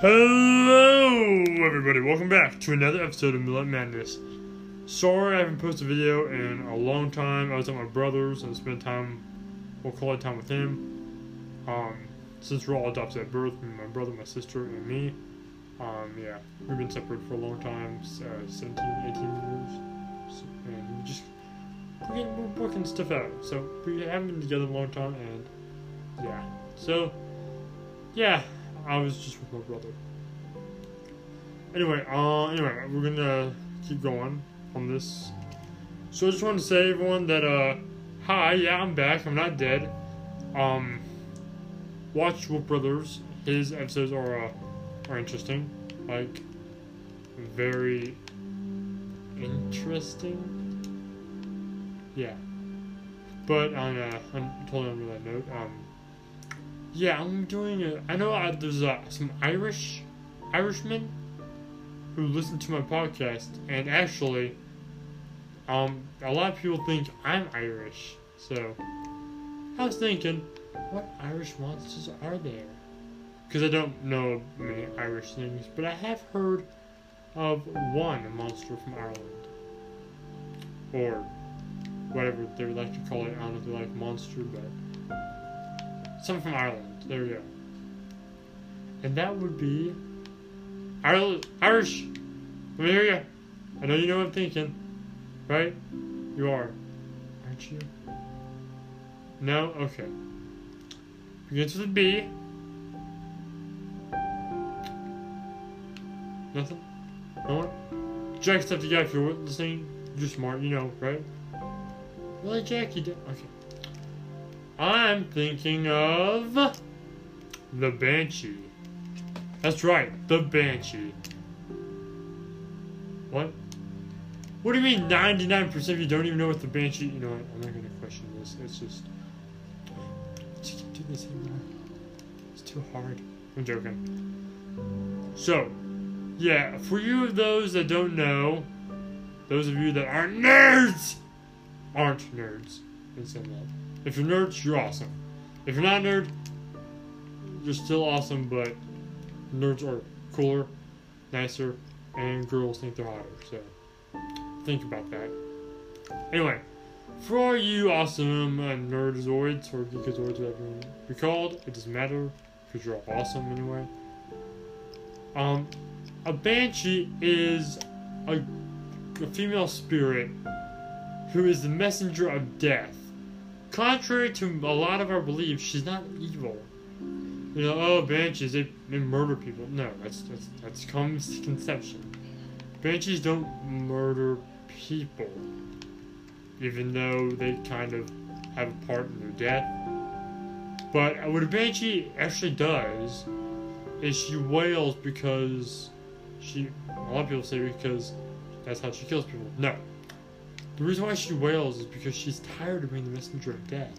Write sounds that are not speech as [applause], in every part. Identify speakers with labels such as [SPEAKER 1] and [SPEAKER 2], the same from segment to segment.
[SPEAKER 1] Hello, everybody. Welcome back to another episode of Millet Madness. Sorry I haven't posted a video in a long time. I was at my brother's and spent time, we'll it time with him. Um, since we're all adopted at birth, my brother, my sister, and me. Um, yeah, we've been separated for a long time, uh, 17, 18 years. And we just, we're, getting, we're working stuff out. So, we haven't been together a long time, and yeah. So, yeah, I was just with my brother. Anyway, uh, anyway, we're gonna keep going on this. So I just wanted to say, everyone, that uh, hi, yeah, I'm back. I'm not dead. Um, watch Wolf Brothers. His episodes are uh, are interesting, like very interesting. Yeah, but on uh, on totally on that note, um. Yeah, I'm doing it. I know uh, there's uh, some Irish Irishmen who listen to my podcast, and actually, um, a lot of people think I'm Irish. So, I was thinking, what Irish monsters are there? Because I don't know many Irish things, but I have heard of one monster from Ireland, or whatever they would like to call it. I don't know if they like monster, but Something from Ireland. There we go. And that would be Irish. Let me hear you. I know you know what I'm thinking, right? You are, aren't you? No. Okay. Begins with a B. Nothing. No one. Jack stepped the guy if you're listening. You're smart, you know, right? Really, Jack? You did. Okay. I'm thinking of the Banshee. That's right, the Banshee. What? What do you mean 99% of you don't even know what the Banshee... You know what, I'm not to question this. It's just... You can't do this anymore. It's too hard. I'm joking. So, yeah, for you of those that don't know, those of you that aren't nerds, aren't nerds, it's in love. If you're nerds, you're awesome. If you're not nerd, you're still awesome, but nerds are cooler, nicer, and girls think they're hotter. So think about that. Anyway, for all you awesome uh, nerdzoids or geekazoids, whatever you be called, it doesn't matter because you're all awesome anyway. Um, a banshee is a, a female spirit who is the messenger of death contrary to a lot of our beliefs, she's not evil. You know, oh, banshees, they, they murder people. No, that's, that's, that's common misconception. Banshees don't murder people, even though they kind of have a part in their death. But what a banshee actually does is she wails because she, a lot of people say because that's how she kills people. No, the reason why she wails is because she's tired of being the messenger of death,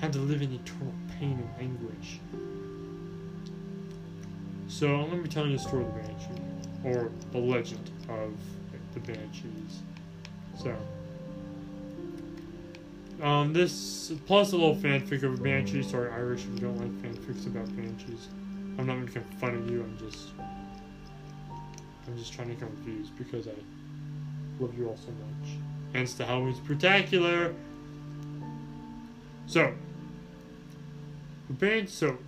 [SPEAKER 1] had to live in eternal pain and anguish. So I'm going to be telling you the story of the Banshee, or the legend of the Banshees. So, um, this plus a little fanfic of a Banshee. Sorry, Irish, if you don't like fanfics about Banshees. I'm not making fun of you. I'm just, I'm just trying to confuse because I love you all so much hence the Halloween Spectacular. So, so,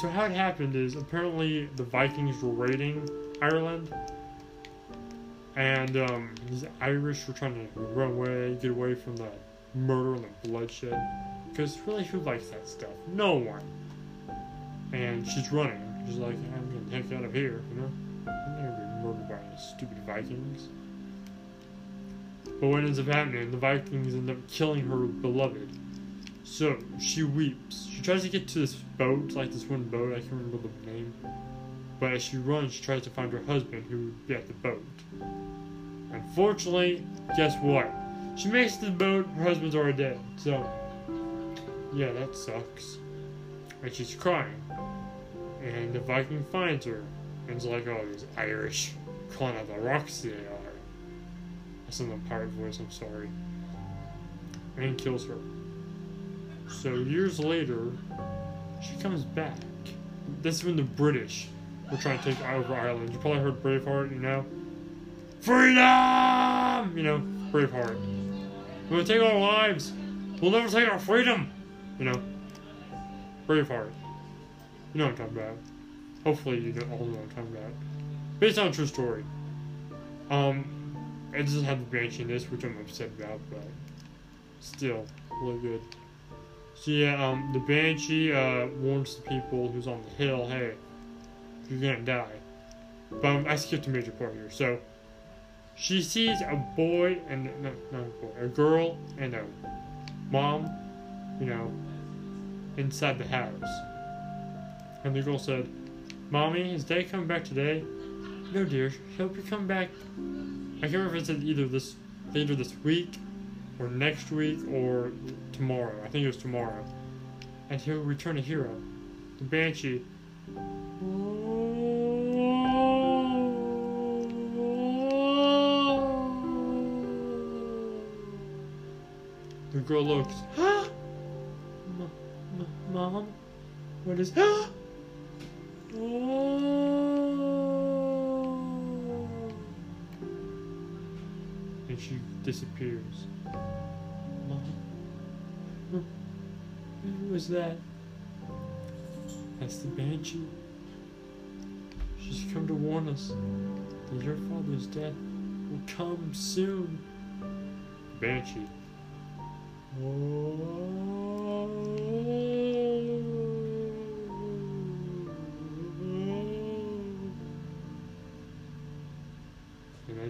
[SPEAKER 1] so how it happened is apparently the Vikings were raiding Ireland, and um, these Irish were trying to run away, get away from the murder and the bloodshed. Because really, who likes that stuff? No one. And she's running. She's like, I'm the heck out of here, you know? I'm gonna be murdered by stupid Vikings. But what ends up happening, the Vikings end up killing her beloved. So she weeps. She tries to get to this boat, like this one boat, I can't remember the name. But as she runs, she tries to find her husband who would be at the boat. Unfortunately, guess what? She makes the boat, her husband's already dead. So, yeah, that sucks. And she's crying. And the Viking finds her. And like, oh, these Irish calling out the rocks they in the pirate voice, I'm sorry. And kills her. So years later, she comes back. This is when the British were trying to take over Ireland. You probably heard Braveheart, you know? Freedom! You know, Braveheart. Gonna take our lives. We'll never take our freedom. You know, Braveheart. You know what I'm talking about. Hopefully, you know all know what I'm talking about. Based on a true story. Um, it doesn't have the Banshee in this, which I'm upset about, but still, look good. So yeah, um, the Banshee uh, warns the people who's on the hill, hey, you're gonna die. But um, I skipped a major part here. So she sees a boy and no, not a boy, a girl and a mom, you know, inside the house. And the girl said, "Mommy, is Dad coming back today?" No, dear. He'll be coming back. I can't remember if it's either this either this week or next week or tomorrow. I think it was tomorrow. And he'll return a hero. The Banshee. The girl looks. Mom? What is. And she disappears. Mom? Who was that? That's the Banshee. She's come to warn us that your father's death will come soon. Banshee.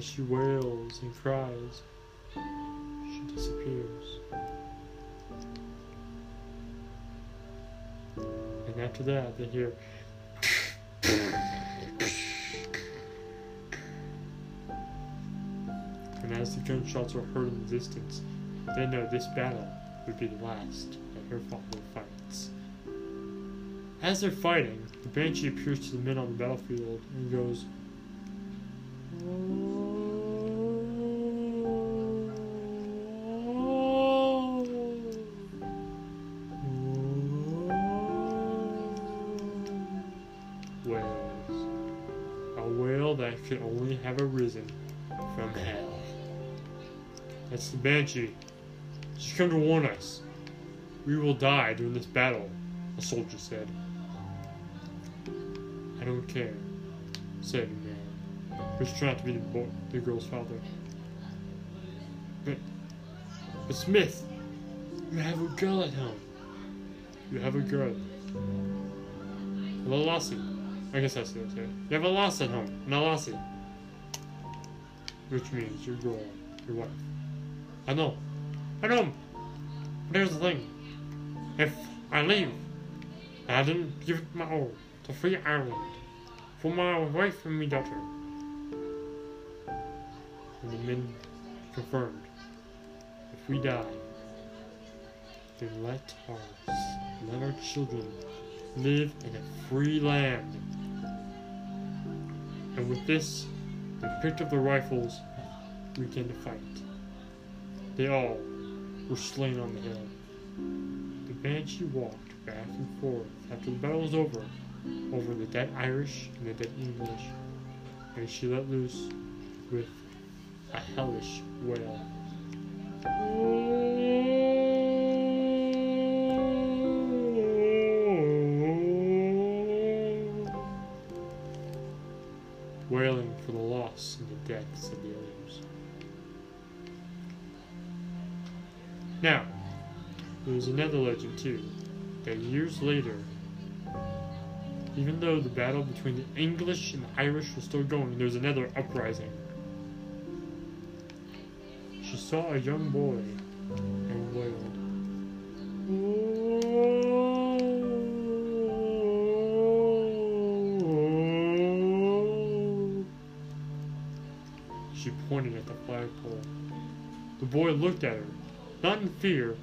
[SPEAKER 1] She wails and cries, she disappears. And after that, they hear. And as the gunshots are heard in the distance, they know this battle would be the last that her father fights. As they're fighting, the Banshee appears to the men on the battlefield and goes, Wails. Could only have arisen from hell. That's the Banshee. She's come to warn us. We will die during this battle, a soldier said. I don't care, said the man, who's trying to be the, boy, the girl's father. But, but Smith, you have a girl at home. You have a girl. Little lassie. I guess that's the it. You have a loss at home, and a lassie. Which means your girl, your wife. I know. I know. But here's the thing. If I leave, I didn't give it my all to free Ireland for my wife and my daughter. And the men confirmed. If we die, then let our let our children live in a free land. And with this, they picked up their rifles and began to fight. They all were slain on the hill. The Banshee walked back and forth after the battle was over, over the dead Irish and the dead English, and she let loose with a hellish wail. Wailing for the loss and the deaths of the others. Now, there was another legend too, that years later, even though the battle between the English and the Irish was still going, there was another uprising. She saw a young boy She pointed at the flagpole. The boy looked at her, not in fear,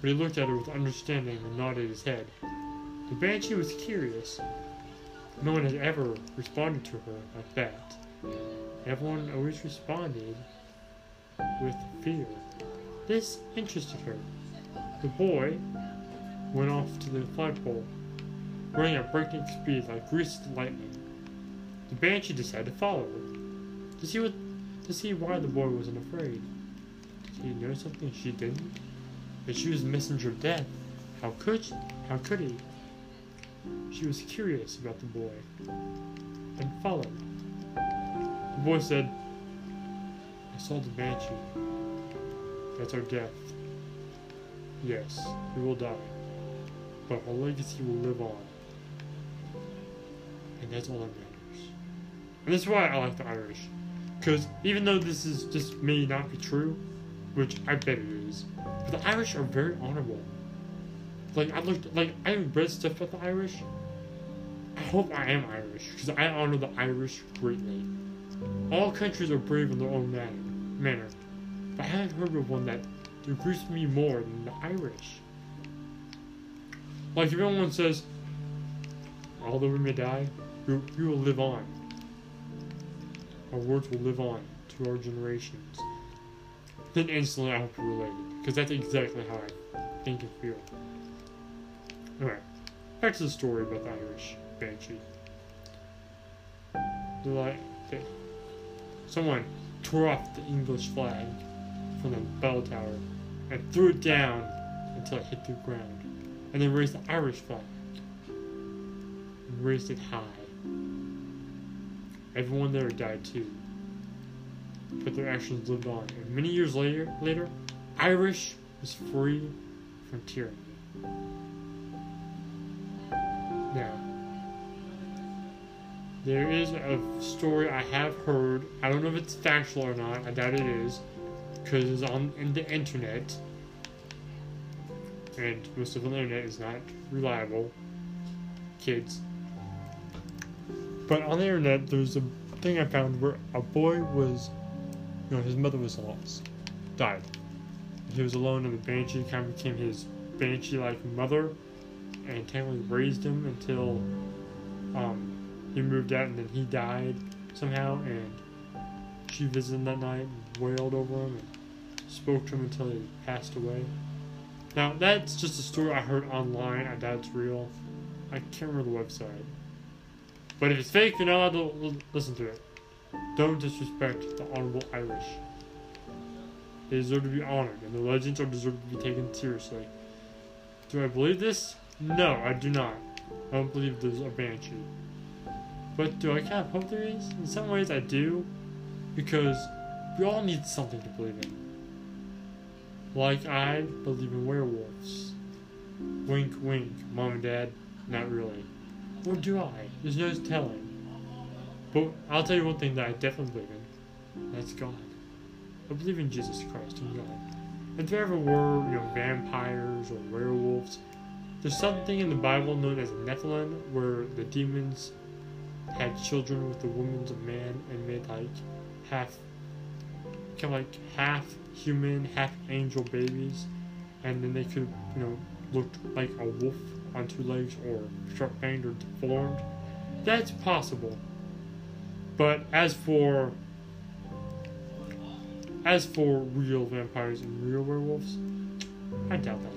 [SPEAKER 1] but he looked at her with understanding and nodded his head. The Banshee was curious. No one had ever responded to her like that. Everyone always responded with fear. This interested her. The boy went off to the flagpole running at breakneck speed like greased lightning. The banshee decided to follow to see what to see why the boy wasn't afraid. Did he know something she didn't? That she was messenger of death. How could how could he? She was curious about the boy and followed. The boy said, I saw the banshee. That's our death. Yes, we will die. But our legacy will live on. And that's all that matters. And that's why I like the Irish. Because even though this is just may not be true, which I bet it is, but the Irish are very honorable. Like I looked, like I read stuff about the Irish. I hope I am Irish because I honor the Irish greatly. All countries are brave in their own manner, manner, but I haven't heard of one that agrees me more than the Irish. Like if everyone says, although we may die, we, we will live on. Our words will live on to our generations. Then instantly I hope you're related, because that's exactly how I think and feel. Alright, back to the story about the Irish Banshee. Like, they, someone tore off the English flag from the bell tower and threw it down until it hit the ground. And then raised the Irish flag and raised it high. Everyone there died too. But their actions lived on. And many years later, later, Irish was free from tyranny. Now, there is a story I have heard. I don't know if it's factual or not. I doubt it is, because it's on in the internet, and most of the internet is not reliable. Kids. But on the internet, there's a thing I found where a boy was, you know, his mother was lost, died. He was alone, and the banshee kind of became his banshee-like mother, and technically raised him until um, he moved out, and then he died somehow, and she visited that night and wailed over him and spoke to him until he passed away. Now, that's just a story I heard online. I doubt it's real. I can't remember the website. But if it's fake, you're not allowed to listen to it. Don't disrespect the honorable Irish. They deserve to be honored, and the legends are deserve to be taken seriously. Do I believe this? No, I do not. I don't believe there's a banshee. But do I kind of hope there is? In some ways, I do. Because we all need something to believe in. Like I believe in werewolves. Wink, wink, mom and dad. Not really. Or do I? There's no telling. But I'll tell you one thing that I definitely believe in. That's God. I believe in Jesus Christ and God. If there ever were, you know, vampires or werewolves, there's something in the Bible known as Nephilim, where the demons had children with the women of man and made like half, kind of like half human, half angel babies, and then they could, you know, look like a wolf on two legs or sharp-fanged or deformed. That's possible. But as for as for real vampires and real werewolves, I doubt that.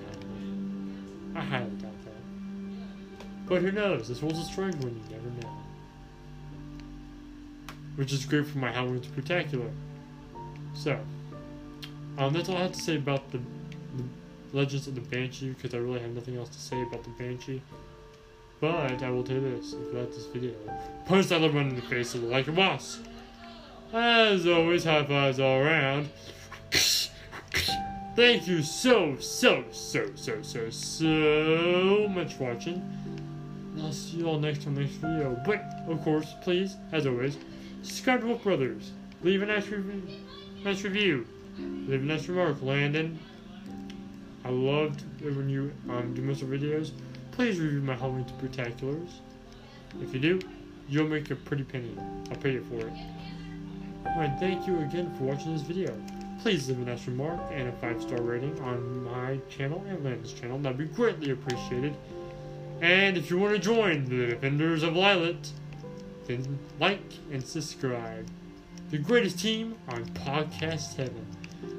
[SPEAKER 1] I highly doubt that. But who knows? This world's a strange one, you never know. Which is great for my Halloween spectacular. So, um, that's all I have to say about the Legends of the Banshee, because I really have nothing else to say about the Banshee. But I will you this, if you like this video, punch that little one in the face and like a boss. As always, high fives all around. Thank you so, so, so, so, so, so much for watching. I'll see you all next the next video. But, of course, please, as always, subscribe to Wolf Brothers. Leave a nice review. Nice review. Leave a nice remark, Landon. I loved when you um, do most of videos. Please review my Halloween spectaculars. If you do, you'll make a pretty penny. I'll pay you for it. Alright, thank you again for watching this video. Please leave a nice remark and a 5-star rating on my channel and Landon's channel. That'd be greatly appreciated. And if you want to join the Defenders of Lilet, then like and subscribe. The greatest team on Podcast Heaven.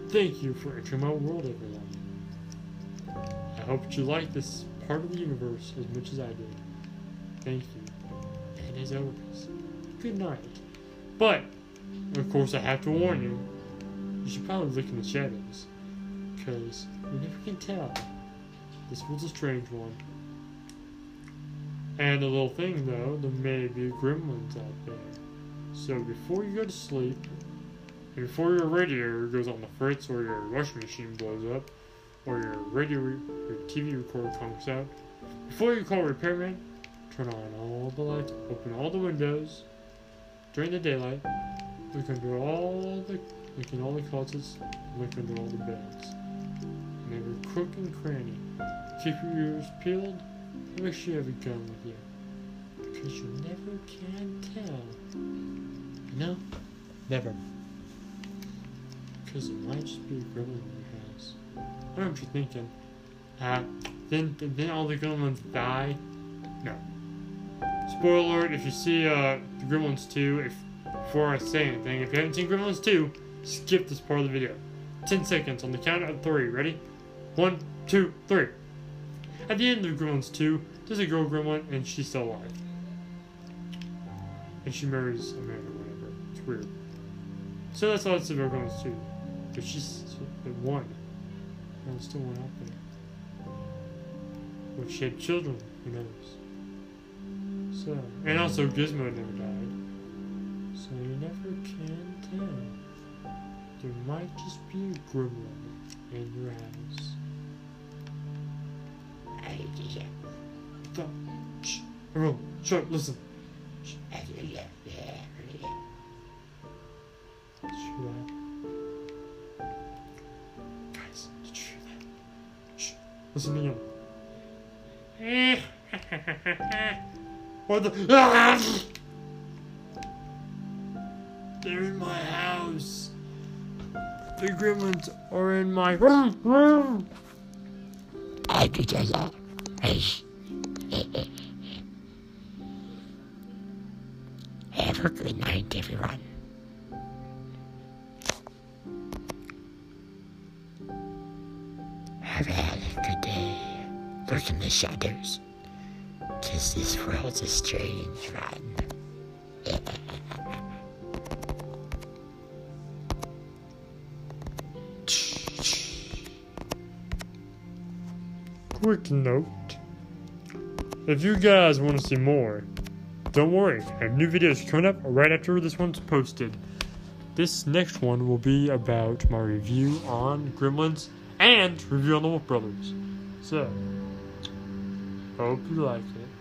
[SPEAKER 1] Thank you for entering my world, everyone. I hope you like this part of the universe as much as I did. thank you. And as always, good night. But, of course, I have to warn you, you should probably look in the shadows. Because you never can tell. This was a strange one. And a little thing though, there may be gremlins out there. So before you go to sleep, and before your radiator goes on the fritz or your washing machine blows up, or your radio, your TV recorder conks out, before you call repairman, turn on all the lights, open all the windows during the daylight, look under all the, look in all the closets, look under all the beds, and every crook and cranny. Keep your ears peeled, and make sure you have a gun with you, because you never can tell. No, never. Because it might just be a gremlin in I know What you're thinking? Uh, then, then all the gremlins die? No. Spoiler alert, if you see uh, Gremlins 2, if before I say anything, if you haven't seen Gremlins 2, skip this part of the video. 10 seconds on the count of 3. Ready? 1, 2, 3. At the end of Gremlins 2, there's a girl gremlin and she's still alive. And she marries a man or whatever. It's weird. So that's all it's about Gremlins 2. But she's 1. And still one out there. Or she had children, who knows. So, and also Gizmo never died. So you never can tell. There might just be a gremlin in your house. I just Go. Shh. Everyone, shut up, listen. Shh. Shh. Listen again. what the? [laughs] They're in my house. The gremlins are in my room.
[SPEAKER 2] Have a good night, everyone. Shadows. Cause this world's a strange one. [laughs]
[SPEAKER 1] Quick note. If you guys want to see more, don't worry. I have new videos coming up right after this one's posted. This next one will be about my review on Gremlins and review on the Wolf Brothers. So, hope you like it.